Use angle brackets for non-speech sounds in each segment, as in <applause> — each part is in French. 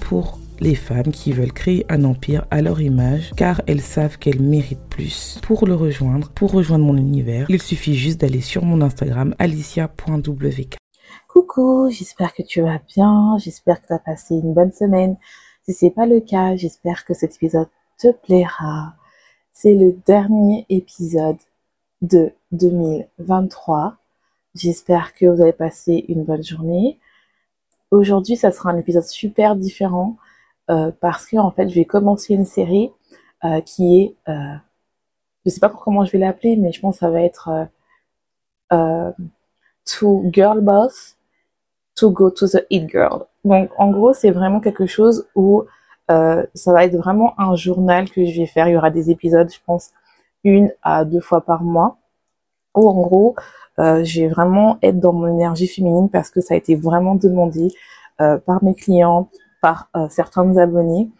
Pour les femmes qui veulent créer un empire à leur image car elles savent qu'elles méritent plus. Pour le rejoindre, pour rejoindre mon univers, il suffit juste d'aller sur mon Instagram alicia.wk. Coucou, j'espère que tu vas bien, j'espère que tu as passé une bonne semaine. Si c'est pas le cas, j'espère que cet épisode te plaira. C'est le dernier épisode de 2023. J'espère que vous avez passé une bonne journée. Aujourd'hui, ça sera un épisode super différent euh, parce que en fait, je vais commencer une série euh, qui est, euh, je sais pas comment je vais l'appeler, mais je pense que ça va être euh, euh, To Girl Boss, To Go to the It Girl. Donc, en gros, c'est vraiment quelque chose où euh, ça va être vraiment un journal que je vais faire. Il y aura des épisodes, je pense, une à deux fois par mois. Où en gros, euh, je vais vraiment être dans mon énergie féminine parce que ça a été vraiment demandé euh, par mes clientes, par euh, certains abonnés.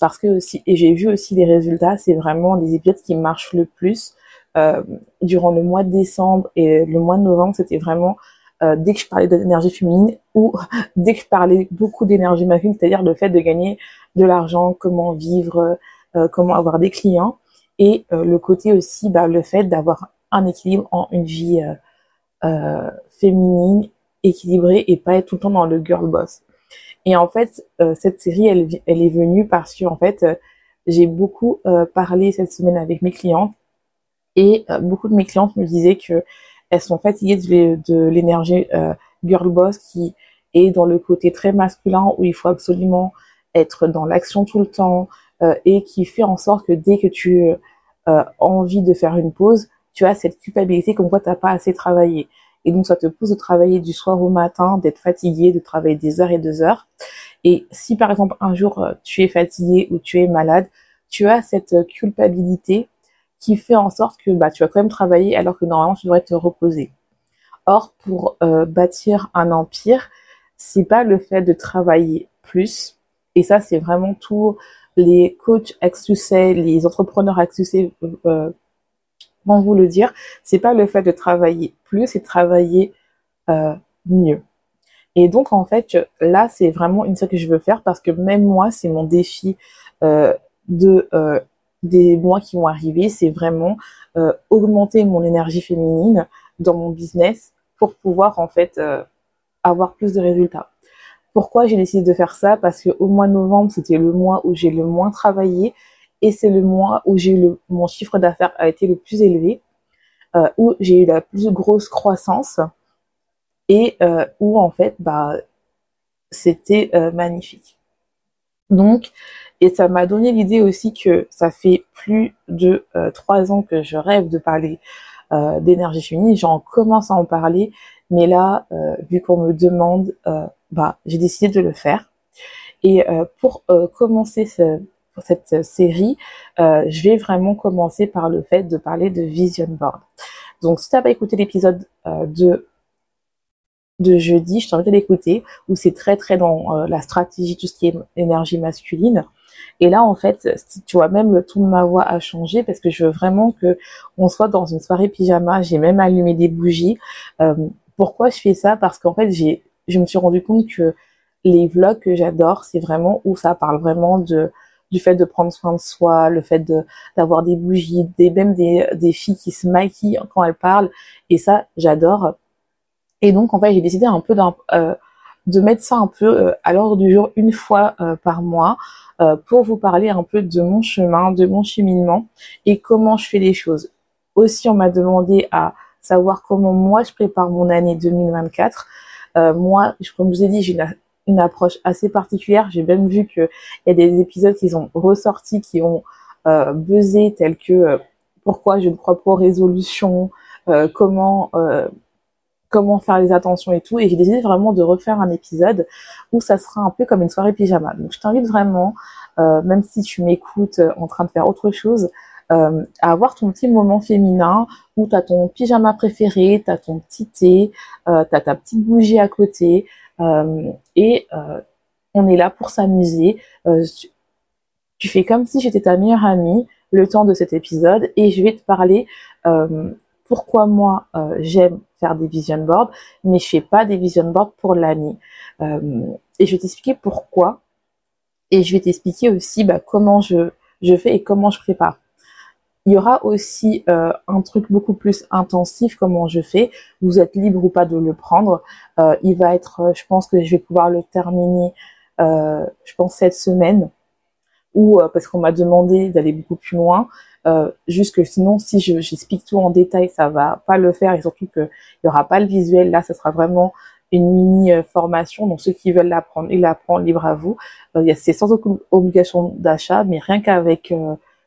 Parce que aussi, et j'ai vu aussi les résultats, c'est vraiment les épisodes qui marchent le plus. Euh, durant le mois de décembre et le mois de novembre, c'était vraiment euh, dès que je parlais d'énergie féminine <laughs> ou dès que je parlais beaucoup d'énergie masculine, c'est-à-dire le fait de gagner de l'argent, comment vivre, euh, comment avoir des clients, et euh, le côté aussi, bah, le fait d'avoir un équilibre en une vie euh, féminine, équilibrée et pas être tout le temps dans le girl boss. Et en fait, euh, cette série, elle, elle est venue parce que en fait, euh, j'ai beaucoup euh, parlé cette semaine avec mes clientes et beaucoup de mes clientes me disaient que elles sont fatiguées de, l'énergie girl boss qui est dans le côté très masculin où il faut absolument être dans l'action tout le temps et qui fait en sorte que dès que tu as envie de faire une pause, tu as cette culpabilité comme quoi tu n'as pas assez travaillé. Et donc, ça te pousse de travailler du soir au matin, d'être fatigué, de travailler des heures et des heures. Et si, par exemple, un jour, euh, tu es fatigué ou tu es malade, tu as cette culpabilité qui fait en sorte que bah, tu vas quand même travailler alors que normalement, tu devrais te reposer. Or, pour euh, bâtir un empire, c'est pas le fait de travailler plus. Et ça, c'est vraiment tous les coachs succès, les entrepreneurs euh, vont vous le dire. C'est pas le fait de travailler plus, c'est travailler euh, mieux. Et donc, en fait, là, c'est vraiment une chose que je veux faire parce que même moi, c'est mon défi euh, de euh, des mois qui vont arriver, c'est vraiment augmenter mon énergie féminine dans mon business pour pouvoir en fait avoir plus de résultats. Pourquoi j'ai décidé de faire ça? Parce que au mois de novembre, c'était le mois où j'ai le moins travaillé et c'est le mois où j'ai eu le, mon chiffre d'affaires a été le plus élevé, euh, où j'ai eu la plus grosse croissance et euh, où en fait bah c'était euh, magnifique. Donc et ça m'a donné l'idée aussi que ça fait plus de euh, trois ans que je rêve de parler euh, d'énergie féminine. J'en commence à en parler, mais là, euh, vu qu'on me demande, bah, j'ai décidé de le faire. Et pour commencer ce- pour cette série, euh, je vais vraiment commencer par le fait de parler de vision board. Donc, si tu n'as pas écouté l'épisode euh, de de jeudi, je t'invite à l'écouter, où c'est très très dans euh, la stratégie, tout ce qui est énergie masculine. Et là, en fait, tu vois, même le ton de ma voix a changé parce que je veux vraiment que on soit dans une soirée pyjama. J'ai même allumé des bougies. Euh, pourquoi je fais ça? Parce qu'en fait, je me suis rendu compte que les vlogs que j'adore, c'est vraiment où ça parle vraiment de du fait de prendre soin de soi, le fait d'avoir des bougies, des même des filles qui se maquillent quand elles parlent. Et ça, j'adore. Et donc, en fait, j'ai décidé un peu euh, de mettre ça un peu euh, à l'ordre du jour une fois euh, par mois pour vous parler un peu de mon chemin, de mon cheminement et comment je fais les choses. Aussi, on m'a demandé à savoir comment moi je prépare mon année 2024. Euh, moi, comme je vous ai dit, j'ai une, une approche assez particulière. J'ai même vu qu'il y a des épisodes qui sont ressortis, qui ont euh, buzzé, tels que euh, pourquoi je ne crois pas aux résolutions, euh, comment comment faire les attentions et tout. Et j'ai décidé vraiment de refaire un épisode où ça sera un peu comme une soirée pyjama. Donc je t'invite vraiment, même si tu m'écoutes en train de faire autre chose, à avoir ton petit moment féminin où tu as ton pyjama préféré, tu as ton petit thé, tu as ta petite bougie à côté et euh, on est là pour s'amuser. Euh, tu, fais comme si j'étais ta meilleure amie le temps de cet épisode et je vais te parler pourquoi moi j'aime faire des vision boards, mais je fais pas des vision boards pour l'année. et je vais t'expliquer pourquoi et je vais t'expliquer aussi bah, comment je fais et comment je prépare. Il y aura aussi euh, un truc beaucoup plus intensif, comment je fais. Vous êtes libre ou pas de le prendre. Euh, il va être, euh, je pense que je vais pouvoir le terminer, je pense cette semaine, ou parce qu'on m'a demandé d'aller beaucoup plus loin. Juste que sinon, si je j'explique tout en détail, ça va pas le faire et surtout que il y aura pas le visuel. Là, ce sera vraiment une mini formation. Donc ceux qui veulent l'apprendre, ils l'apprennent libre à vous. C'est sans aucune obligation d'achat, mais rien qu'avec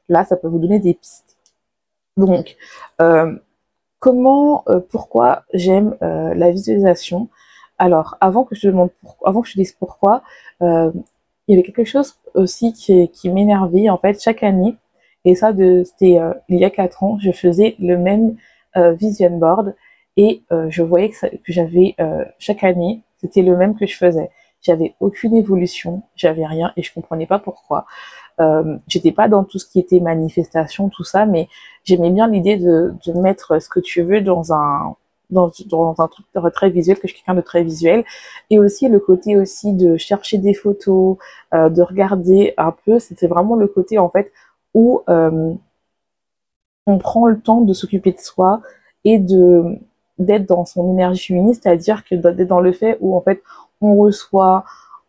là, ça peut vous donner des pistes. Donc, euh, comment, euh, pourquoi j'aime euh, la visualisation? Alors, avant que je te demande avant que je te dise pourquoi, euh, il y avait quelque chose aussi qui, qui m'énervait. En fait, chaque année, et ça, c'était il y a quatre ans, je faisais le même vision board et je voyais que, que j'avais chaque année, c'était le même que je faisais. J'avais aucune évolution, j'avais rien et je comprenais pas pourquoi. Euh, j'étais pas dans tout ce qui était manifestation, tout ça, mais j'aimais bien l'idée de, de mettre ce que tu veux dans un dans, un truc très visuel, que je suis quelqu'un de très visuel, et aussi le côté aussi de chercher des photos, euh, de regarder un peu, c'était vraiment le côté en fait où euh, on prend le temps de s'occuper de soi et de d'être dans son énergie féministe, c'est-à-dire que d'être dans le fait où en fait on reçoit,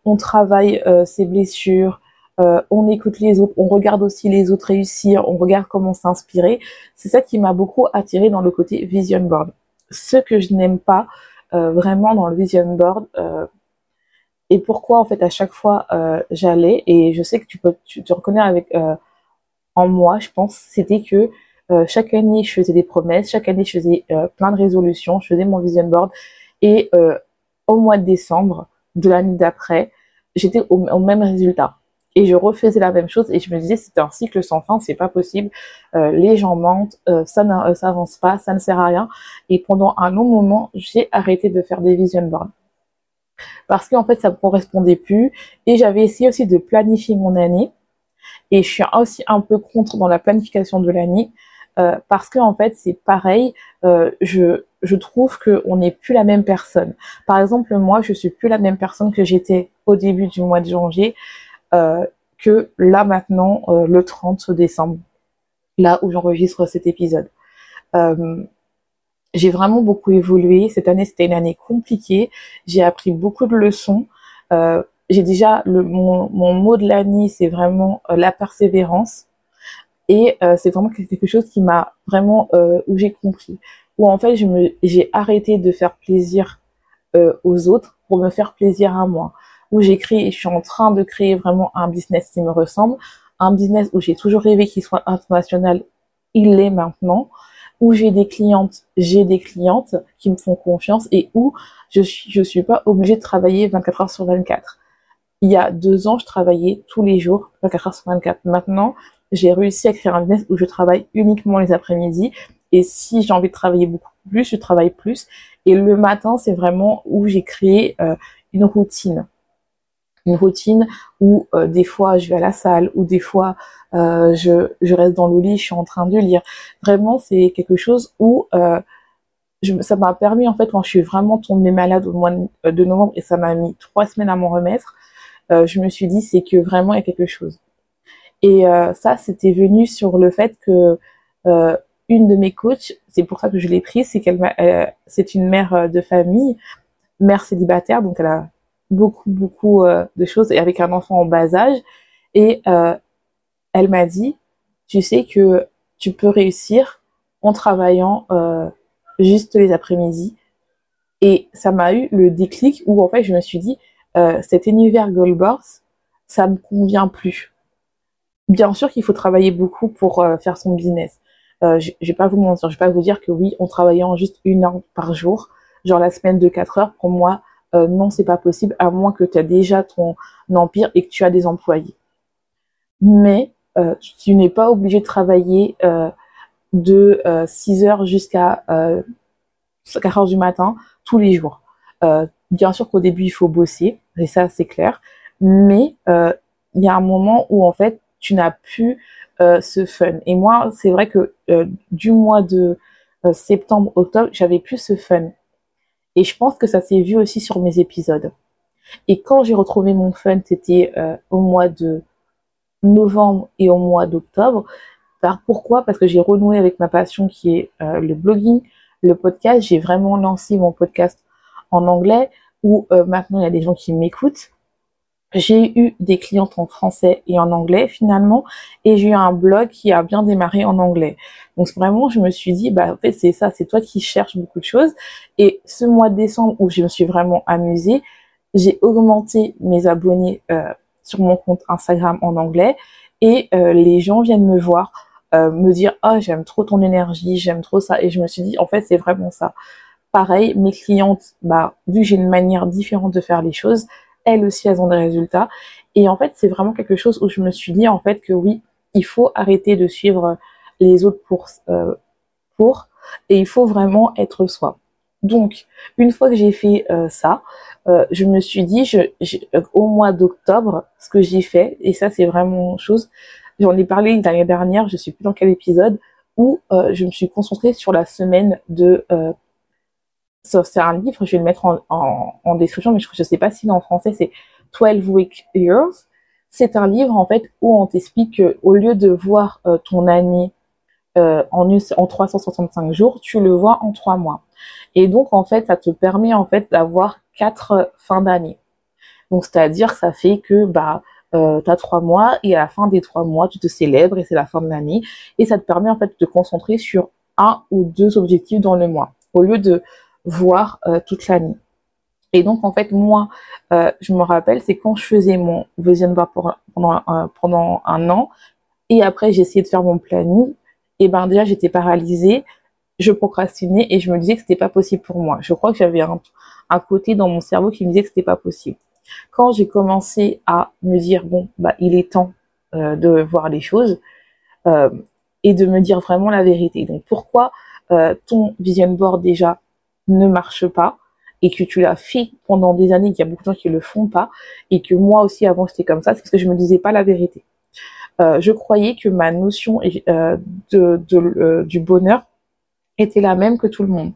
on travaille ses blessures, euh, on écoute les autres, on regarde aussi les autres réussir, on regarde comment s'inspirer. C'est ça qui m'a beaucoup attiré dans le côté vision board. Ce que je n'aime pas euh, vraiment dans le vision board euh, et pourquoi en fait à chaque fois j'allais et je sais que tu peux te reconnais avec en moi, je pense, c'était que chaque année je faisais des promesses, chaque année je faisais plein de résolutions, je faisais mon vision board et au mois de décembre de l'année d'après, j'étais au même résultat et je refaisais la même chose et je me disais c'était un cycle sans fin, c'est pas possible. Euh, les gens mentent, euh, ça n'avance euh, pas, ça ne sert à rien. Et pendant un long moment, j'ai arrêté de faire des vision boards parce qu'en fait ça me correspondait plus et j'avais essayé aussi de planifier mon année et je suis aussi un peu contre dans la planification de l'année euh, parce que en fait c'est pareil euh, je je trouve que on n'est plus la même personne par exemple moi je suis plus la même personne que j'étais au début du mois de janvier que là maintenant, euh, le 30 décembre, là où j'enregistre cet épisode. Euh, j'ai vraiment beaucoup évolué. Cette année, c'était une année compliquée. J'ai appris beaucoup de leçons. Euh, j'ai déjà mon, mot de l'année, c'est vraiment euh, la persévérance. Et euh, c'est vraiment quelque chose qui m'a vraiment où j'ai compris. Où en fait, j'ai arrêté de faire plaisir aux autres pour me faire plaisir à moi où j'ai créé, je suis en train de créer vraiment un business qui me ressemble, un business où j'ai toujours rêvé qu'il soit international, il l'est maintenant, où j'ai des clientes, j'ai des clientes qui me font confiance et où je suis, je suis pas obligée de travailler 24 heures sur 24. Il y a deux ans, je travaillais tous les jours, 24 heures sur 24. Maintenant, j'ai réussi à créer un business où je travaille uniquement les après-midi. Et si j'ai envie de travailler beaucoup plus, je travaille plus. Et le matin, c'est vraiment où j'ai créé euh, une routine une routine où euh, des fois je vais à la salle ou des fois euh, je, je reste dans le lit, je suis en train de lire. Vraiment, c'est quelque chose où euh, je, ça m'a permis en fait quand je suis vraiment tombée malade au mois de novembre et ça m'a mis trois semaines à m'en remettre. je me suis dit c'est que vraiment il y a quelque chose. Et ça, c'était venu sur le fait que une de mes coachs, c'est pour ça que je l'ai prise, c'est qu'elle c'est une mère de famille, mère célibataire, donc elle a beaucoup, beaucoup euh, de choses et avec un enfant en bas âge. Et euh, elle m'a dit, tu sais que tu peux réussir en travaillant euh, juste les après-midi. Et ça m'a eu le déclic où en fait je me suis dit, cet univers Goldbars, ça me convient plus. Bien sûr qu'il faut travailler beaucoup pour faire son business. Je, je vais pas vous mentir, je vais pas vous dire que oui, en juste une heure par jour, genre la semaine de quatre heures. Pour moi, euh, non, c'est pas possible, à moins que tu as déjà ton empire et que tu as des employés. Mais euh, tu n'es pas obligé de travailler euh, de 6 heures jusqu'à 4 heures du matin tous les jours. bien sûr qu'au début, il faut bosser, et ça, c'est clair. Mais il y a un moment où, en fait, tu n'as plus euh, ce fun. Et moi, c'est vrai que euh, du mois de euh, septembre, octobre, j'avais plus ce fun. Et je pense que ça s'est vu aussi sur mes épisodes. Et quand j'ai retrouvé mon fun, c'était au mois de novembre et au mois d'octobre. Par pourquoi? Parce que j'ai renoué avec ma passion qui est le blogging, le podcast. J'ai vraiment lancé mon podcast en anglais où maintenant il y a des gens qui m'écoutent j'ai eu des clientes en français et en anglais finalement, et j'ai eu un blog qui a bien démarré en anglais. Donc vraiment, je me suis dit, bah en fait c'est ça, c'est toi qui cherches beaucoup de choses. Et ce mois de décembre où je me suis vraiment amusée, j'ai augmenté mes abonnés euh, sur mon compte Instagram en anglais, et euh, les gens viennent me voir, euh, me dire, oh j'aime trop ton énergie, j'aime trop ça, et je me suis dit, en fait c'est vraiment ça. Pareil, mes clientes, bah vu que j'ai une manière différente de faire les choses, elles aussi, elles ont des résultats. Et en fait, c'est vraiment quelque chose où je me suis dit, en fait, que oui, il faut arrêter de suivre les autres pour, euh, pour et il faut vraiment être soi. Donc, une fois que j'ai fait euh, ça, euh, je me suis dit, au mois d'octobre, ce que j'ai fait, et ça c'est vraiment chose, j'en ai parlé l'année dernière, je sais plus dans quel épisode, où je me suis concentrée sur la semaine de c'est un livre, je vais le mettre en, description, mais je ne sais pas si en français c'est 12 Week Years. C'est un livre en fait où on t'explique qu'au lieu de voir euh, ton année euh, en, en 365 jours, tu le vois en 3 mois. Et donc en fait, ça te permet en fait d'avoir 4 fins d'année. Donc c'est-à-dire que ça fait que bah euh, tu as 3 mois et à la fin des 3 mois, tu te célèbres et c'est la fin de l'année. Et ça te permet en fait de te concentrer sur un ou deux objectifs dans le mois. Au lieu de voir euh, toute l'année. Et donc, en fait, moi, euh, je me rappelle, c'est quand je faisais mon vision board pendant, un, pendant un an, et après, j'ai essayé de faire mon planning, et ben déjà, j'étais paralysée, je procrastinais, et je me disais que c'était pas possible pour moi. Je crois que j'avais un, un côté dans mon cerveau qui me disait que c'était pas possible. Quand j'ai commencé à me dire, bon, bah, il est temps euh, de voir les choses, euh, et de me dire vraiment la vérité. Donc, pourquoi euh, ton vision board déjà ne marche pas et que tu l'as fait pendant des années, qu'il y a beaucoup de gens qui le font pas et que moi aussi avant j'étais comme ça, c'est parce que je me disais pas la vérité. Euh, je croyais que ma notion euh, de, de euh, du bonheur était la même que tout le monde.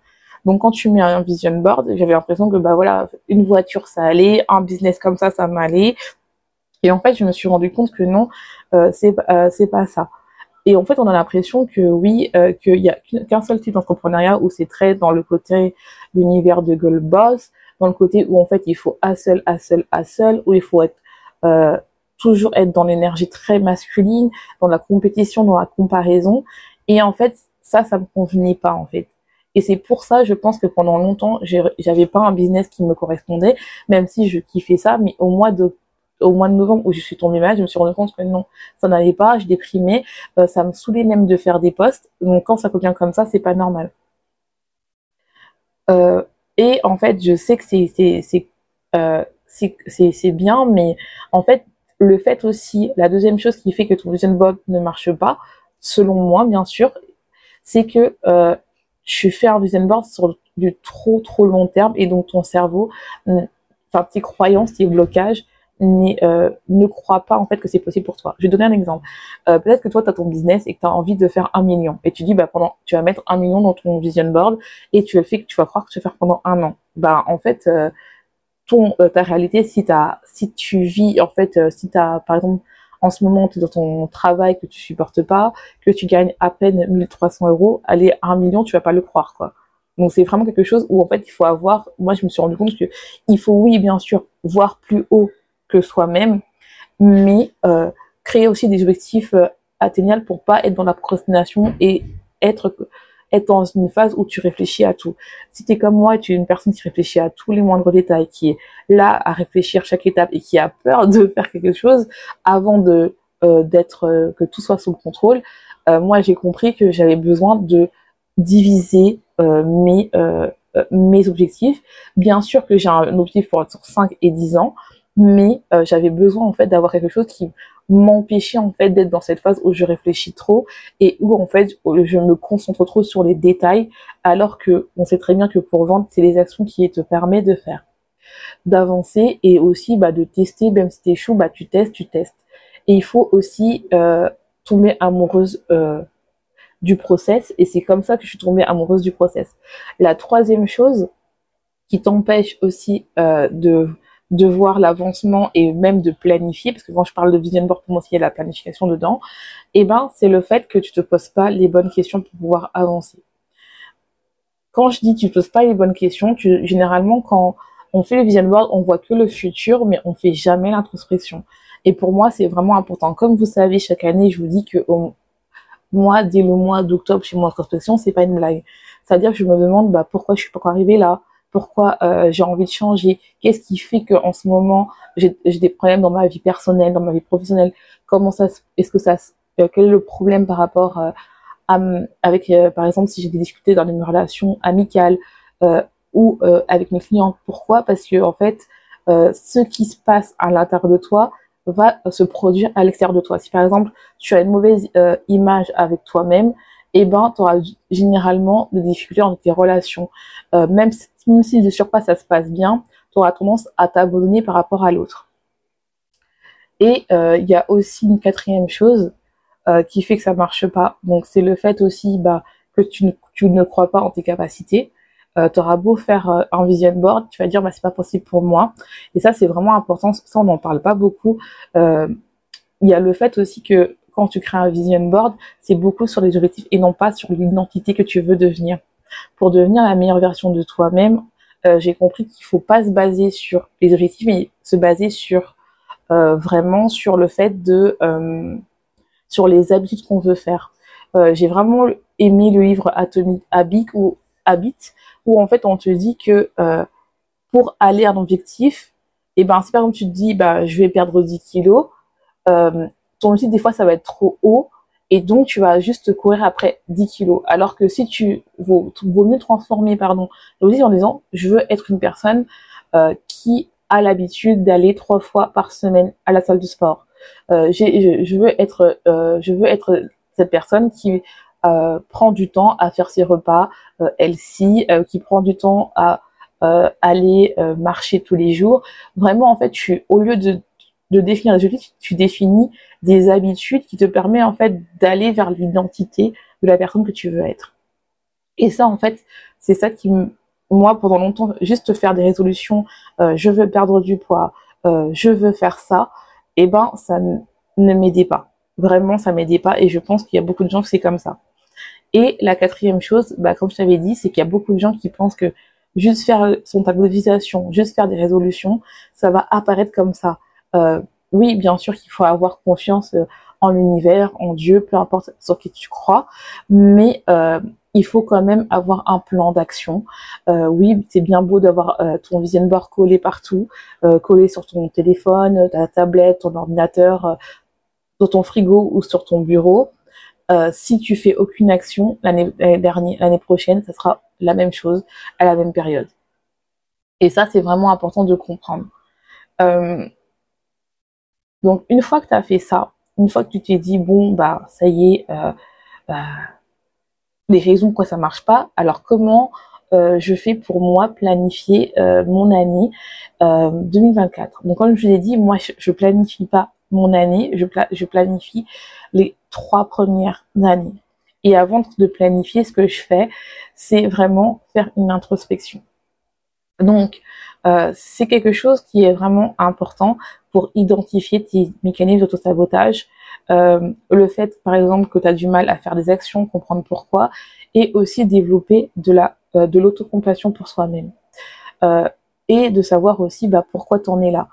Donc quand tu mets un vision board, j'avais l'impression que bah voilà, une voiture ça allait, un business comme ça ça m'allait. Et en fait, je me suis rendu compte que non, euh, c'est euh, c'est pas ça. Et en fait, on a l'impression que oui, euh, qu'il y a qu'un seul type d'entrepreneuriat où c'est très dans le côté l'univers de girl boss, dans le côté où en fait il faut à seul, à seul, à seul, où il faut être euh, toujours être dans l'énergie très masculine, dans la compétition, dans la comparaison. Et en fait, ça, ça me convenait pas en fait. Et c'est pour ça, je pense que pendant longtemps, j'avais pas un business qui me correspondait, même si je kiffais ça. Mais au mois de au mois de novembre où je suis tombée malade, je me suis rendu compte que non, ça n'allait pas, je déprimais, euh, ça me saoulait même de faire des posts. Donc quand ça revient comme ça, c'est pas normal. Euh, et en fait, je sais que c'est c'est c'est euh, bien, mais en fait, le fait aussi, la deuxième chose qui fait que ton vision board ne marche pas, selon moi bien sûr, c'est que euh, tu fais un vision board sur du trop trop long terme et donc ton cerveau, enfin tes croyances, tes blocages euh, ne crois pas en fait que c'est possible pour toi. Je vais donner un exemple. Euh, peut-être que toi, tu as ton business et que tu as envie de faire un million. Et tu dis, bah, pendant, tu vas mettre un million dans ton vision board et tu le fais que tu vas croire que tu vas faire pendant un an. Bah, en fait, euh, ton, ta réalité, si, as, si tu vis, en fait, si tu par exemple, en ce moment, tu es dans ton travail que tu supportes pas, que tu gagnes à peine 1300 euros, aller à un million, tu vas pas le croire, quoi. Donc c'est vraiment quelque chose où en fait il faut avoir. Moi je me suis rendu compte que il faut oui bien sûr voir plus haut que soi-même, mais euh, créer aussi des objectifs euh, atteignables pour pas être dans la procrastination et être être dans une phase où tu réfléchis à tout. Si tu es comme moi et tu es une personne qui réfléchit à tous les moindres détails, qui est là à réfléchir chaque étape et qui a peur de <laughs> faire quelque chose avant de euh, d'être euh, que tout soit sous le contrôle, moi j'ai compris que j'avais besoin de diviser mes mes objectifs. Bien sûr que j'ai un objectif pour être sur 5 et 10 ans, mais j'avais besoin en fait d'avoir quelque chose qui m'empêcher en fait d'être dans cette phase où je réfléchis trop et où en fait je me concentre trop sur les détails alors que on sait très bien que pour vendre c'est les actions qui te permettent de faire d'avancer et aussi bah, de tester. Même si échoues bah tu testes tu testes. Et il faut aussi euh, tomber amoureuse euh, du process et c'est comme ça que je suis tombée amoureuse du process. La troisième chose qui t'empêche aussi euh, de de voir l'avancement et même de planifier, parce que quand je parle de vision board, pour moi, il y a la planification dedans, eh ben, c'est le fait que tu te poses pas les bonnes questions pour pouvoir avancer. Quand je dis tu te poses pas les bonnes questions, tu, généralement, quand on fait le vision board, on voit que le futur, mais on fait jamais l'introspection. Et pour moi, c'est vraiment important. Comme vous savez, chaque année, je vous dis que au, moi, dès le mois d'octobre, chez moi, introspection, c'est pas une blague. C'est-à-dire que je me demande, bah, pourquoi je suis pas arrivée là? Pourquoi euh, j'ai envie de changer, qu'est-ce qui fait que en ce moment j'ai des problèmes dans ma vie personnelle, dans ma vie professionnelle, comment ça, est-ce que ça, euh, quel est le problème par rapport euh, à, avec, par exemple, si j'ai des difficultés dans une relation amicale ou avec mes clients, pourquoi? Parce que en fait, ce qui se passe à l'intérieur de toi va se produire à l'extérieur de toi. Si par exemple tu as une mauvaise image avec toi-même, eh ben, tu auras généralement des difficultés dans tes relations. Euh, même, si, même si de surpas ça se passe bien, tu auras tendance à t'abandonner par rapport à l'autre. Et euh, il y a aussi une quatrième chose euh, qui fait que ça marche pas. Donc c'est le fait aussi bah, que tu ne, crois pas en tes capacités. Euh, tu auras beau faire euh, un vision board, tu vas dire bah c'est pas possible pour moi. Et ça c'est vraiment important. Ça on n'en parle pas beaucoup. Il y a le fait aussi que quand tu crées un vision board, c'est beaucoup sur les objectifs et non pas sur l'identité que tu veux devenir. Pour devenir la meilleure version de toi-même, euh, j'ai compris qu'il faut pas se baser sur les objectifs, mais se baser sur euh, vraiment sur le fait de euh, sur les habitudes qu'on veut faire. j'ai vraiment aimé le livre Atomic Habit ou Habit où en fait on te dit que pour aller à un objectif, et eh ben si par exemple tu te dis bah je vais perdre 10 kilos, ton objectif des fois ça va être trop haut et donc tu vas juste courir après 10 kilos. Alors que si tu vaut, mieux transformer pardon l'objectif en disant je veux être une personne euh, qui a l'habitude d'aller trois fois par semaine à la salle de sport. Euh, je, veux être euh, je veux être cette personne qui prend du temps à faire ses repas healthy, euh, qui prend du temps à aller marcher tous les jours. Vraiment en fait, tu au lieu de de définir des objectifs, tu définis des habitudes qui te permettent en fait d'aller vers l'identité de la personne que tu veux être. Et ça, en fait, c'est ça qui, moi, pendant longtemps, juste faire des résolutions, euh, je veux perdre du poids, euh, je veux faire ça, et eh ben, ça ne m'aidait pas. Vraiment, ça m'aidait pas, et je pense qu'il y a beaucoup de gens qui c'est comme ça. Et la quatrième chose, bah, comme je t'avais dit, c'est qu'il y a beaucoup de gens qui pensent que juste faire son tableau juste faire des résolutions, ça va apparaître comme ça. Euh, oui, bien sûr qu'il faut avoir confiance euh, en l'univers, en Dieu, peu importe sur qui tu crois, mais euh, il faut quand même avoir un plan d'action. Euh, oui, c'est bien beau d'avoir ton vision board collé partout, collé sur ton téléphone, ta tablette, ton ordinateur, sur ton frigo ou sur ton bureau. si tu fais aucune action l'année prochaine, ça sera la même chose à la même période. Et ça, c'est vraiment important de comprendre. Donc une fois que tu as fait ça, une fois que tu t'es dit bon bah ça y est, euh, bah, les raisons pourquoi ça marche pas, alors comment euh, je fais pour moi planifier euh, mon année 2024. Donc comme je vous ai dit, moi je, je planifie pas mon année, je, je planifie les trois premières années. Et avant de planifier, ce que je fais, c'est vraiment faire une introspection. Donc, euh, c'est quelque chose qui est vraiment important pour identifier tes mécanismes d'autosabotage. Euh, le fait, par exemple, que tu as du mal à faire des actions, comprendre pourquoi, et aussi développer de la euh, de l'autocompassion pour soi-même. Euh, et de savoir aussi bah, pourquoi tu en es là.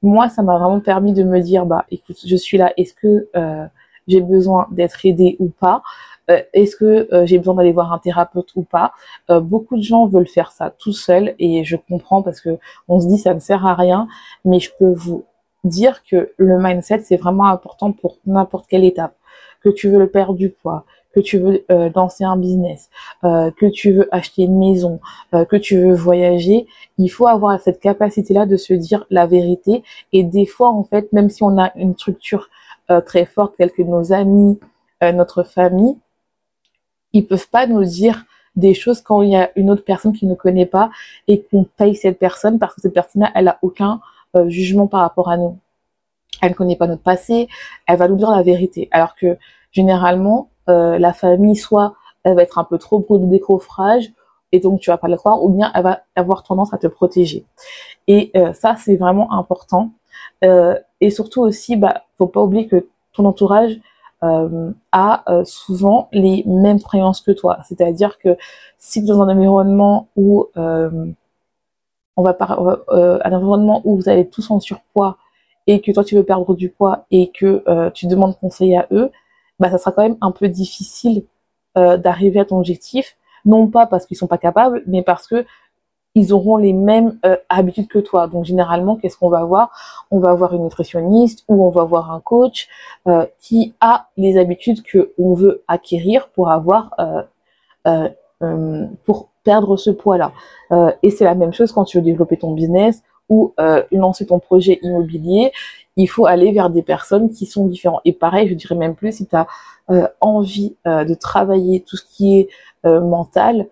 Moi, ça m'a vraiment permis de me dire, bah écoute, je suis là, est-ce que euh, j'ai besoin d'être aidée ou pas? Est-ce que euh, j'ai besoin d'aller voir un thérapeute ou pas? Euh, Beaucoup de gens veulent faire ça tout seul et je comprends parce que on se dit ça ne sert à rien, mais je peux vous dire que le mindset c'est vraiment important pour n'importe quelle étape. Que tu veux perdre du poids, que tu veux lancer un business, que tu veux acheter une maison, que tu veux voyager, il faut avoir cette capacité-là de se dire la vérité. Et des fois, en fait, même si on a une structure très forte, telle que nos amis, notre famille, ils peuvent pas nous dire des choses quand il y a une autre personne qui ne connaît pas et qu'on paye cette personne parce que cette personne-là, elle a aucun euh, jugement par rapport à nous. Elle ne connaît pas notre passé, elle va nous dire la vérité. Alors que généralement, euh, la famille, soit elle va être un peu trop pro de décoffrage et donc tu vas pas le croire, ou bien elle va avoir tendance à te protéger. Et euh, ça, c'est vraiment important. et surtout aussi, bah, faut pas oublier que ton entourage, euh, a euh, souvent les mêmes croyances que toi. C'est-à-dire que si tu es dans un environnement où euh, on va par, un environnement où vous avez tous en surpoids et que toi tu veux perdre du poids et que tu demandes conseil à eux, bah ça sera quand même un peu difficile d'arriver à ton objectif, non pas parce qu'ils sont pas capables, mais parce que ils auront les mêmes euh, habitudes que toi. Donc généralement, qu'est-ce qu'on va voir? On va voir une nutritionniste ou on va voir un coach euh, qui a les habitudes que on veut acquérir pour avoir euh, pour perdre ce poids-là. et c'est la même chose quand tu veux développer ton business ou lancer ton projet immobilier. Il faut aller vers des personnes qui sont différentes. Et pareil, je dirais même plus si tu as envie de travailler tout ce qui est mental, euh,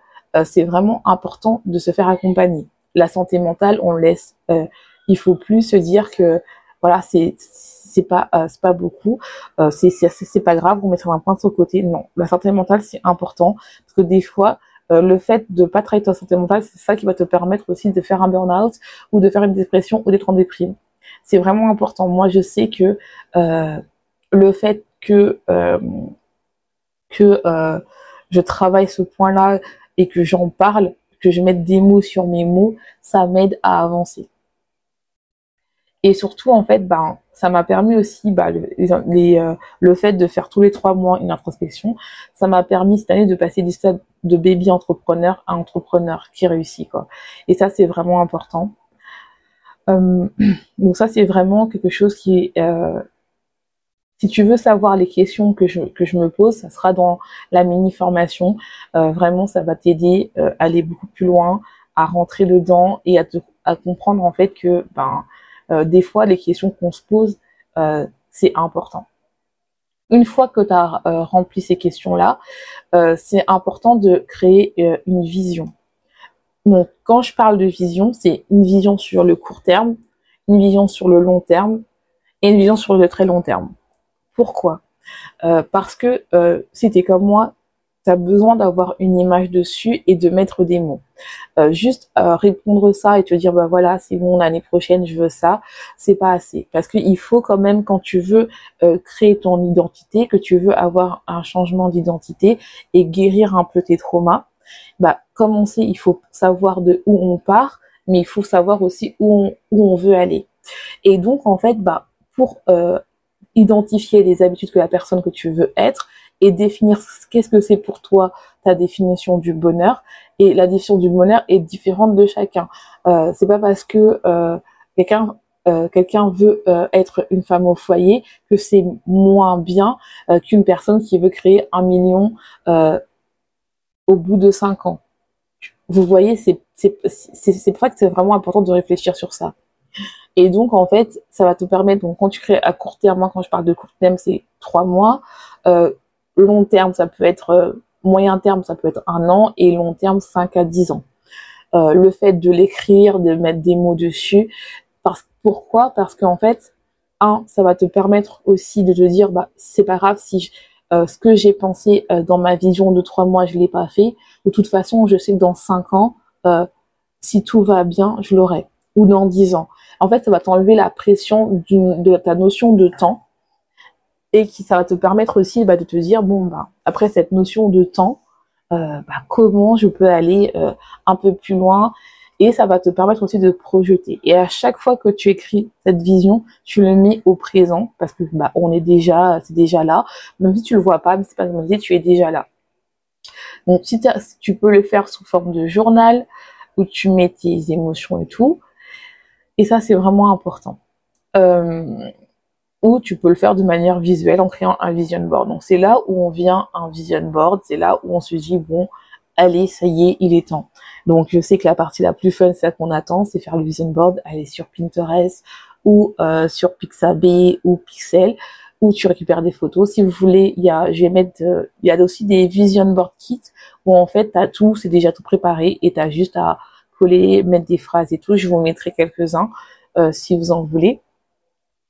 c'est vraiment important de se faire accompagner. La santé mentale, on laisse. Euh, il faut plus se dire que voilà, c'est c'est pas euh, c'est pas beaucoup, euh, c'est c'est pas grave, on mettra un point sur le côté. Non, la santé mentale c'est important parce que des fois le fait de pas travailler ta santé mentale, c'est ça qui va te permettre aussi de faire un burn-out ou de faire une dépression ou d'être en déprime. C'est vraiment important. Moi, je sais que le fait que que je travaille ce point-là, et que j'en parle, que je mette des mots sur mes mots, ça m'aide à avancer. Et surtout, en fait, ben, ça m'a permis aussi, bah, le, euh, le fait de faire tous les trois mois une introspection, ça m'a permis cette année de passer du stade de baby entrepreneur à entrepreneur qui réussit, quoi. Et ça, c'est vraiment important. Euh, <clears throat> donc ça, c'est vraiment quelque chose qui est euh, si tu veux savoir les questions que je, me pose, ça sera dans la mini-formation. Euh, vraiment, ça va t'aider euh, à aller beaucoup plus loin, à rentrer dedans et à, te, à comprendre en fait que ben, euh, des fois, les questions qu'on se pose, c'est important. Une fois que tu as rempli ces questions-là, c'est important de créer une vision. Donc, quand je parle de vision, c'est une vision sur le court terme, une vision sur le long terme et une vision sur le très long terme. Pourquoi? Euh, Parce que euh, si tu comme moi, tu besoin d'avoir une image dessus et de mettre des mots. Euh, juste répondre ça et te dire bah voilà c'est bon l'année prochaine je veux ça c'est pas assez. Parce qu'il faut quand même quand tu veux créer ton identité que tu veux avoir un changement d'identité et guérir un peu tes traumas. Bah comme on sait il faut savoir de où on part mais il faut savoir aussi où on, où on veut aller. Et donc en fait bah pour identifier les habitudes que la personne que tu veux être et définir qu'est-ce que c'est pour toi ta définition du bonheur. Et la définition du bonheur est différente de chacun. Euh, c'est pas parce que euh, quelqu'un euh, quelqu'un veut euh, être une femme au foyer que c'est moins bien qu'une personne qui veut créer un million au bout de cinq ans. Vous voyez, c'est pour ça que c'est vraiment important de réfléchir sur ça. Et donc, en fait, ça va te permettre, donc quand tu crées à court terme, moi quand je parle de court terme, c'est trois mois. Euh, long terme, ça peut être, euh, moyen terme, ça peut être un an, et long terme, cinq à dix ans. Euh, le fait de l'écrire, de mettre des mots dessus. Parce, pourquoi? Parce qu'en fait, un, ça va te permettre aussi de te dire, bah, c'est pas grave si euh, ce que j'ai pensé dans ma vision de trois mois, je l'ai pas fait. De toute façon, je sais que dans cinq ans, si tout va bien, je l'aurai. Ou dans dix ans en fait, ça va t'enlever la pression de ta notion de temps et qui ça va te permettre aussi bah, de te dire bon bah après cette notion de temps, euh, bah, comment je peux aller euh, un peu plus loin et ça va te permettre aussi de te projeter. Et à chaque fois que tu écris cette vision, tu le mets au présent parce que bah on est déjà, c'est déjà là. Même si tu le vois pas, mais c'est pas comme tu es déjà là. Donc si, tu peux le faire sous forme de journal où tu mets tes émotions et tout. Et ça c'est vraiment important. Euh, ou tu peux le faire de manière visuelle en créant un vision board. Donc c'est là où on vient un vision board, c'est là où on se dit bon, allez, ça y est, il est temps. Donc je sais que la partie la plus fun, c'est ça qu'on attend, c'est faire le vision board, aller sur Pinterest ou euh, sur Pixabay ou Pixel où tu récupères des photos. Si vous voulez, il y a, je vais mettre, euh, il y a aussi des vision board kits où en fait t'as tout, c'est déjà tout préparé et t'as juste à mettre des phrases et tout. Je vous mettrai quelques-uns euh, si vous en voulez.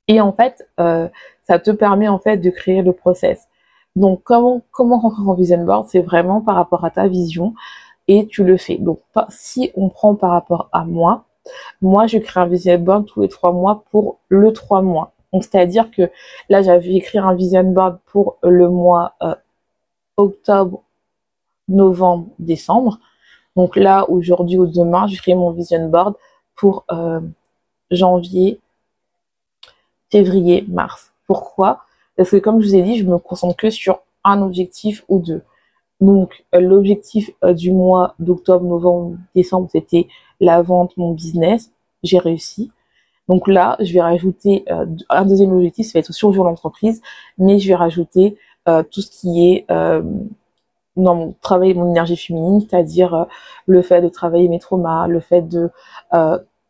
Et en fait, euh, ça te permet en fait de créer le process. Donc comment comment rentrer en vision board, c'est vraiment par rapport à ta vision et tu le fais. Donc si on prend par rapport à moi, moi je crée un vision board tous les trois mois pour le trois mois. C'est-à-dire que là j'avais écrit un vision board pour le mois euh, octobre, novembre, décembre. Donc là aujourd'hui ou demain, je crée mon vision board pour euh, janvier, février, mars. Pourquoi? Parce que comme je vous ai dit, je me concentre que sur un objectif ou deux. Donc euh, l'objectif euh, du mois d'octobre, novembre, décembre, c'était la vente, mon business. J'ai réussi. Donc là, je vais rajouter un deuxième objectif, ça va être sur l'entreprise, mais je vais rajouter tout ce qui est dans mon travail, mon énergie féminine, c'est-à-dire le fait de travailler mes traumas, le fait de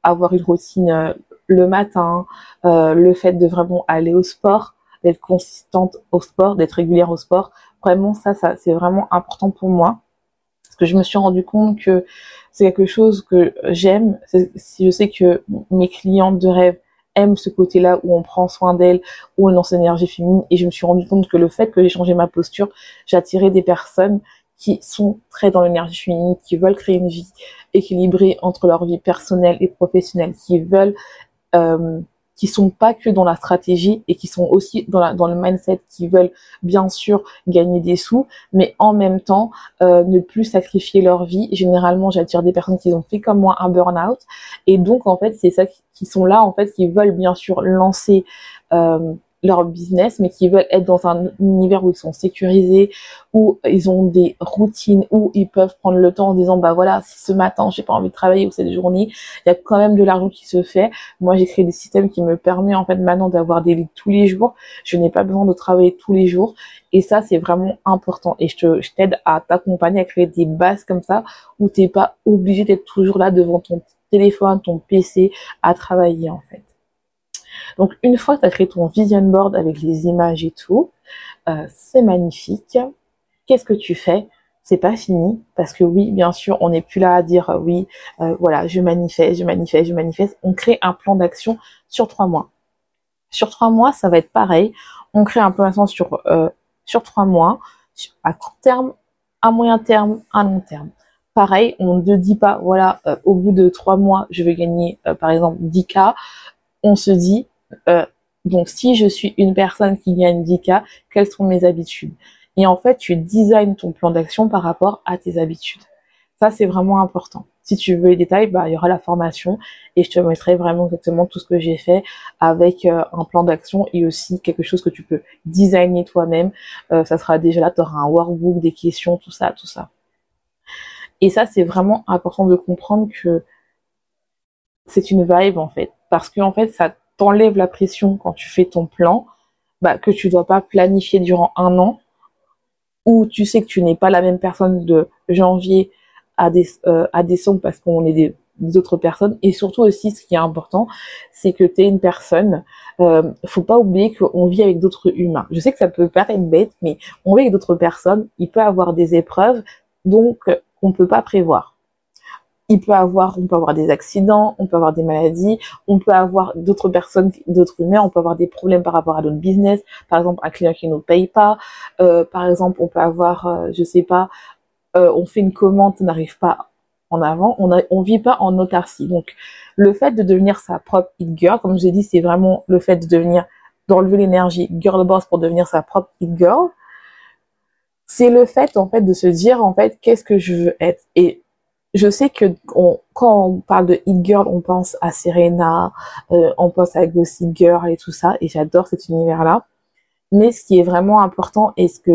avoir une routine le matin, euh, le fait de vraiment aller au sport, d'être consistante au sport, d'être régulière au sport, vraiment ça, ça c'est vraiment important pour moi. Parce que je me suis rendu compte que c'est quelque chose que j'aime. Si je sais que mes clientes de rêve aiment ce côté-là où on prend soin d'elles, où on lance l'énergie féminine, et je me suis rendu compte que le fait que j'ai changé ma posture, j'attirais des personnes qui sont très dans l'énergie féminine, qui veulent créer une vie équilibrée entre leur vie personnelle et professionnelle, qui veulent euh, qui sont pas que dans la stratégie et qui sont aussi dans, la, dans le mindset, qui veulent bien sûr gagner des sous, mais en même temps euh, ne plus sacrifier leur vie. Généralement, j'attire des personnes qui ont fait comme moi un burn-out, et donc en fait, c'est ça qui sont là en fait, qui veulent bien sûr lancer euh, leur business, mais qui veulent être dans un univers où ils sont sécurisés, où ils ont des routines, où ils peuvent prendre le temps en disant bah voilà, si ce matin j'ai pas envie de travailler ou cette journée, il y a quand même de l'argent qui se fait. Moi j'ai créé des systèmes qui me permettent en fait maintenant d'avoir des leads tous les jours. Je n'ai pas besoin de travailler tous les jours. Et ça c'est vraiment important. Et je te, je t'aide à t'accompagner à créer des bases comme ça où t'es pas obligé d'être toujours là devant ton téléphone, ton PC à travailler en fait. Donc une fois que tu as créé ton vision board avec les images et tout, euh, c'est magnifique. Qu'est-ce que tu fais? C'est pas fini parce que oui, bien sûr, on n'est plus là à dire euh, oui, euh, voilà, je manifeste, je manifeste, je manifeste. On crée un plan d'action sur trois mois. Sur trois mois, ça va être pareil. On crée un plan d'action sur trois mois, à court terme, à moyen terme, à long terme. Pareil, on ne dit pas voilà, au bout de trois mois, je vais gagner par exemple 10 k. On se dit euh, donc si je suis une personne qui gagne 10K, quelles sont mes habitudes? Et en fait, tu designes ton plan d'action par rapport à tes habitudes. Ça, c'est vraiment important. Si tu veux les détails, bah, il y aura la formation et je te mettrai vraiment exactement tout ce que j'ai fait avec euh, un plan d'action et aussi quelque chose que tu peux designer toi-même. Euh, ça sera déjà là, tu auras un workbook, des questions, tout ça, tout ça. Et ça, c'est vraiment important de comprendre que c'est une vibe en fait. Parce que en fait, ça t'enlève la pression quand tu fais ton plan, bah, que tu dois pas planifier durant un an, ou tu sais que tu n'es pas la même personne de janvier à, euh, décembre parce qu'on est des, autres personnes. Et surtout aussi, ce qui est important, c'est que tu es une personne. Euh, faut pas oublier qu'on vit avec d'autres humains. Je sais que ça peut paraître bête, mais on vit avec d'autres personnes. Il peut avoir des épreuves, donc on peut pas prévoir il peut avoir, on peut avoir des accidents, on peut avoir des maladies, on peut avoir d'autres personnes, d'autres humains, on peut avoir des problèmes par rapport à notre business, par exemple un client qui ne nous paye pas, euh, par exemple on peut avoir, euh, je sais pas, euh, on fait une commande, on n'arrive pas en avant, on on vit pas en autarcie. Donc le fait de devenir sa propre hit girl, comme j'ai dit, c'est vraiment le fait de devenir, d'enlever l'énergie girl boss pour devenir sa propre hit girl. C'est le fait en fait de se dire en fait qu'est-ce que je veux être? Et je sais que quand on parle de Hit Girl, on pense à Serena, euh, on pense à Gossip Girl et tout ça, et j'adore cet univers-là. Mais ce qui est vraiment important et ce que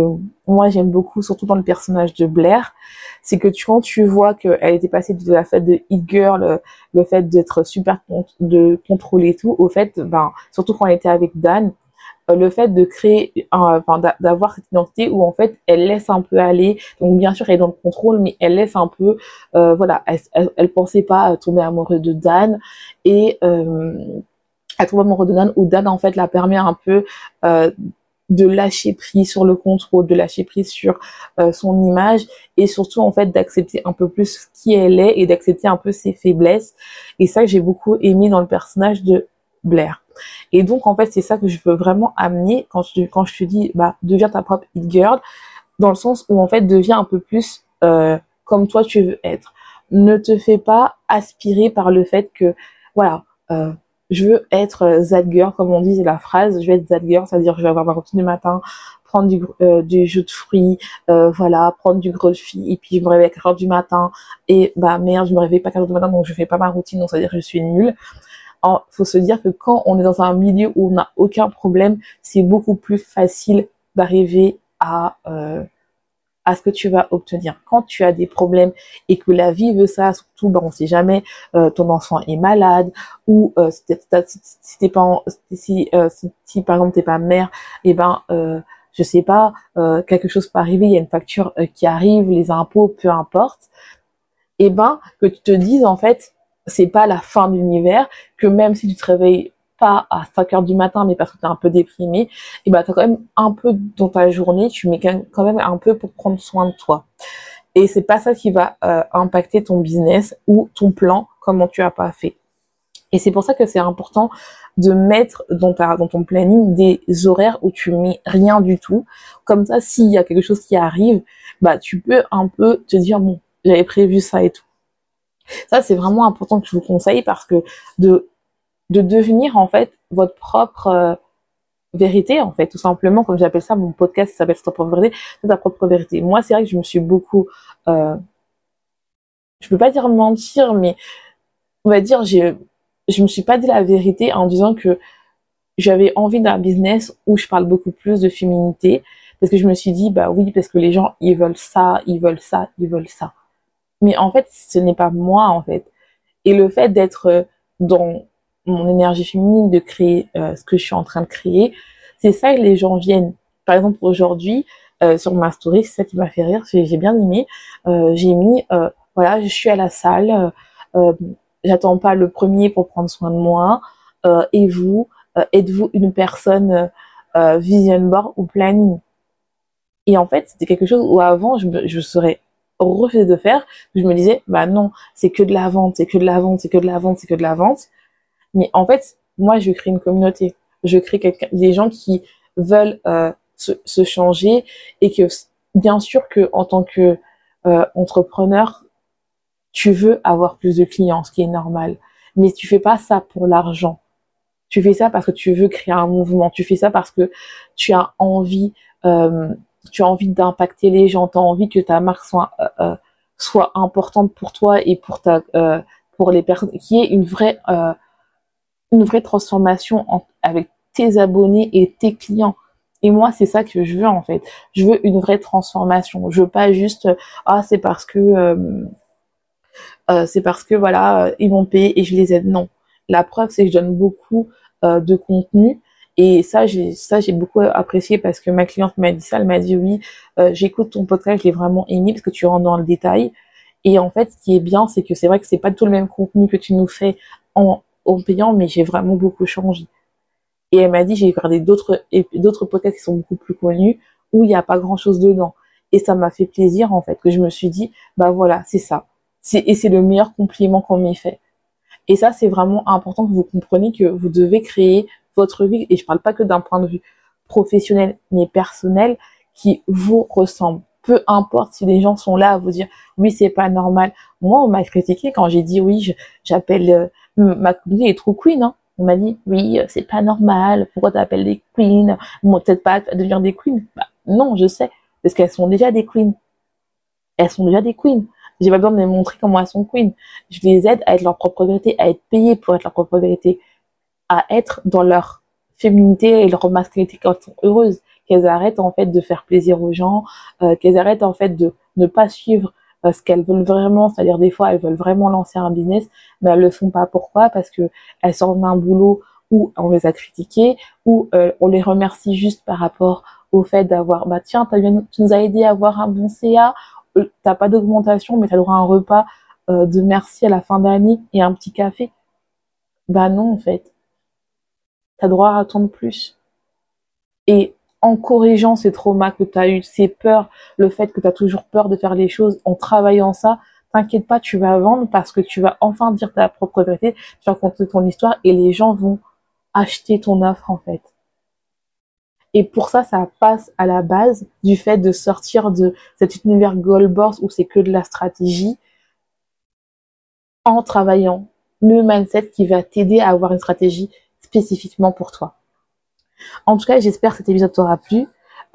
moi j'aime beaucoup, surtout dans le personnage de Blair, c'est que tu, quand tu vois qu'elle était passée de la fête de Hit Girl, le, le fait d'être super de contrôler tout, au fait, ben surtout quand elle était avec Dan, euh, le fait de créer, enfin, d'avoir cette identité où en fait elle laisse un peu aller. Donc bien sûr elle est dans le contrôle, mais elle laisse un peu, euh, voilà, elle, elle, pensait pas tomber amoureuse de Dan et euh, elle tombe amoureuse de Dan où Dan en fait la permet un peu euh, de lâcher prise sur le contrôle, de lâcher prise sur euh, son image et surtout en fait d'accepter un peu plus qui elle est et d'accepter un peu ses faiblesses. Et ça j'ai beaucoup aimé dans le personnage de Blair. Et donc, en fait, c'est ça que je veux vraiment amener quand je, quand je te dis, bah, deviens ta propre hit girl, dans le sens où, en fait, deviens un peu plus euh, comme toi tu veux être. Ne te fais pas aspirer par le fait que, voilà, euh, je veux être that girl, comme on dit la phrase, je vais être that girl, c'est-à-dire je vais avoir ma routine du matin, prendre du, euh, du jus de fruits, euh, voilà, prendre du gros fille, et puis je me réveille à 4 heures du matin, et bah merde, je me réveille pas à 4 heures du matin, donc je fais pas ma routine, donc c'est-à-dire je suis nulle il faut se dire que quand on est dans un milieu où on n'a aucun problème, c'est beaucoup plus facile d'arriver à euh, à ce que tu vas obtenir. Quand tu as des problèmes et que la vie veut ça, surtout, ben, on sait jamais, euh, ton enfant est malade ou si, si, par exemple t'es pas mère, et eh ben euh, je sais pas, quelque chose peut arriver, il y a une facture qui arrive, les impôts, peu importe, et eh ben que tu te dises en fait, c'est pas la fin de l'univers, que même si tu te réveilles pas à 5 heures du matin, mais parce que tu es un peu déprimé, et eh ben, tu quand même un peu dans ta journée, tu mets quand même un peu pour prendre soin de toi. Et c'est pas ça qui va euh, impacter ton business ou ton plan, comment tu as pas fait. Et c'est pour ça que c'est important de mettre dans ton planning des horaires où tu mets rien du tout. Comme ça, s'il y a quelque chose qui arrive, bah, tu peux un peu te dire, bon, j'avais prévu ça et tout. Ça, c'est vraiment important que je vous conseille parce que de, de devenir en fait votre propre euh, vérité, en fait, tout simplement, comme j'appelle ça, mon podcast s'appelle Ta propre vérité, c'est ta propre vérité. Moi, c'est vrai que je me suis beaucoup, euh, je peux pas dire mentir, mais on va dire, j'ai, je me suis pas dit la vérité en disant que j'avais envie d'un business où je parle beaucoup plus de féminité, parce que je me suis dit, bah oui, parce que les gens, ils veulent ça, ils veulent ça, ils veulent ça. Mais en fait, ce n'est pas moi, en fait. Et le fait d'être euh, dans mon énergie féminine, de créer euh, ce que je suis en train de créer, c'est ça que les gens viennent. Par exemple, aujourd'hui, euh, sur ma story, c'est ça qui m'a fait rire, j'ai bien aimé. j'ai mis, voilà, je suis à la salle, j'attends pas le premier pour prendre soin de moi. et vous, êtes-vous une personne vision board ou planning? Et en fait, c'était quelque chose où avant, je, je serais refusé de faire. Je me disais, bah non, c'est que de la vente, c'est que de la vente, c'est que de la vente, c'est que de la vente. Mais en fait, moi, je crée une communauté. Je crée des gens qui veulent euh, se, se, changer et que, bien sûr, que en tant que euh, entrepreneur, tu veux avoir plus de clients, ce qui est normal. Mais tu fais pas ça pour l'argent. Tu fais ça parce que tu veux créer un mouvement. Tu fais ça parce que tu as envie euh, tu as envie d'impacter les gens, tu as envie que ta marque soit, euh, euh, soit importante pour toi et pour ta euh, pour les personnes, qui est une vraie une vraie transformation avec tes abonnés et tes clients. Et moi, c'est ça que je veux en fait. Je veux une vraie transformation. Je veux pas juste ah c'est parce que c'est parce que voilà ils m'ont payé et je les aide. Non. La preuve c'est que je donne beaucoup de contenu et ça, j'ai ça j'ai beaucoup apprécié parce que ma cliente m'a dit ça. Elle m'a dit oui, euh, j'écoute ton podcast, je l'ai vraiment aimé parce que tu rentres dans le détail. Et en fait, ce qui est bien, c'est que c'est vrai que c'est pas tout le même contenu que tu nous fais en, en payant, mais j'ai vraiment beaucoup changé. Et elle m'a dit, j'ai regardé d'autres d'autres podcasts qui sont beaucoup plus connus où il n'y a pas grand chose dedans. Et ça m'a fait plaisir en fait que je me suis dit, bah voilà, c'est ça. Et c'est le meilleur compliment qu'on m'ait fait. Et ça, c'est vraiment important que vous compreniez que vous devez créer votre vie, et je parle pas que d'un point de vue professionnel, mais personnel, qui vous ressemble. Peu importe si les gens sont là à vous dire oui c'est pas normal. Moi on m'a critiqué quand j'ai dit oui j'appelle euh, ma communauté est trop queen. Hein. On m'a dit oui c'est pas normal. Pourquoi t'appelles des queens? Moi peut-être pas devenir des queens. Bah, non je sais parce qu'elles sont déjà des queens. Elles sont déjà des queens. J'ai pas besoin de les montrer comment elles sont queen. Je les aide à être leur propre vérité, à être payées pour être leur propre vérité, à être dans leur féminité et leur masculinité quand elles sont heureuses, qu'elles arrêtent en fait de faire plaisir aux gens, euh, qu'elles arrêtent en fait de ne pas suivre euh, ce qu'elles veulent vraiment, c'est-à-dire des fois elles veulent vraiment lancer un business, mais elles le font pas. Pourquoi? Parce que elles sortent d'un boulot où on les a critiquées, où euh, on les remercie juste par rapport au fait d'avoir, bah tiens, tu nous as aidé à avoir un bon CA, euh, t'as pas d'augmentation, mais t'as droit à un repas euh, de merci à la fin d'année et un petit café. Bah non, en fait. T'as droit à attendre plus. Et en corrigeant ces traumas que tu as eu, ces peurs, le fait que tu as toujours peur de faire les choses, en travaillant ça, t'inquiète pas, tu vas vendre parce que tu vas enfin dire ta propre vérité, tu vas raconter ton histoire et les gens vont acheter ton offre en fait. Et pour ça, ça passe à la base du fait de sortir de cet univers Goldboss où c'est que de la stratégie en travaillant le mindset qui va t'aider à avoir une stratégie spécifiquement pour toi. En tout cas, j'espère que cet épisode t'aura plu.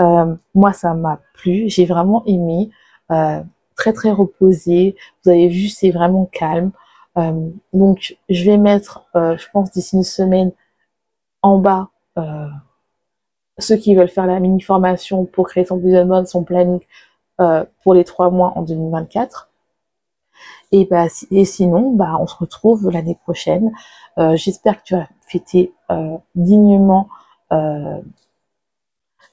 Euh, moi, ça m'a plu. J'ai vraiment aimé. Euh, très très reposé. Vous avez vu, c'est vraiment calme. Euh, donc, je vais mettre, je pense d'ici une semaine, en bas ceux qui veulent faire la mini formation pour créer son business mode, son planning pour les trois mois en 2024. Et bah et sinon, bah on se retrouve l'année prochaine. J'espère que tu vas fêter dignement euh,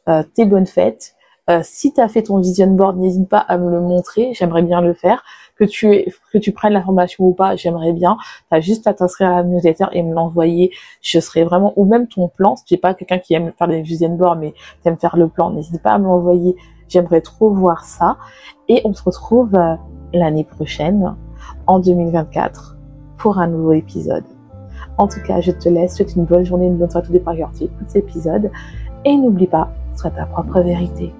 euh, tes bonnes fêtes. Euh, si tu as fait ton vision board, n'hésite pas à me le montrer, j'aimerais bien le faire. Que tu, prennes la formation ou pas, j'aimerais bien. Tu as juste à t'inscrire à la newsletter et me l'envoyer. Je serais vraiment, ou même ton plan, si tu n'es pas quelqu'un qui aime faire des vision board, mais tu aimes faire le plan, n'hésite pas à me l'envoyer. J'aimerais trop voir ça. Et on se retrouve l'année prochaine, en 2024, pour un nouveau épisode. En tout cas, je te laisse. Souhaite une bonne journée, une bonne soirée, tout dépend quand tu écoutes cet épisode. Et n'oublie pas, sois ta propre vérité.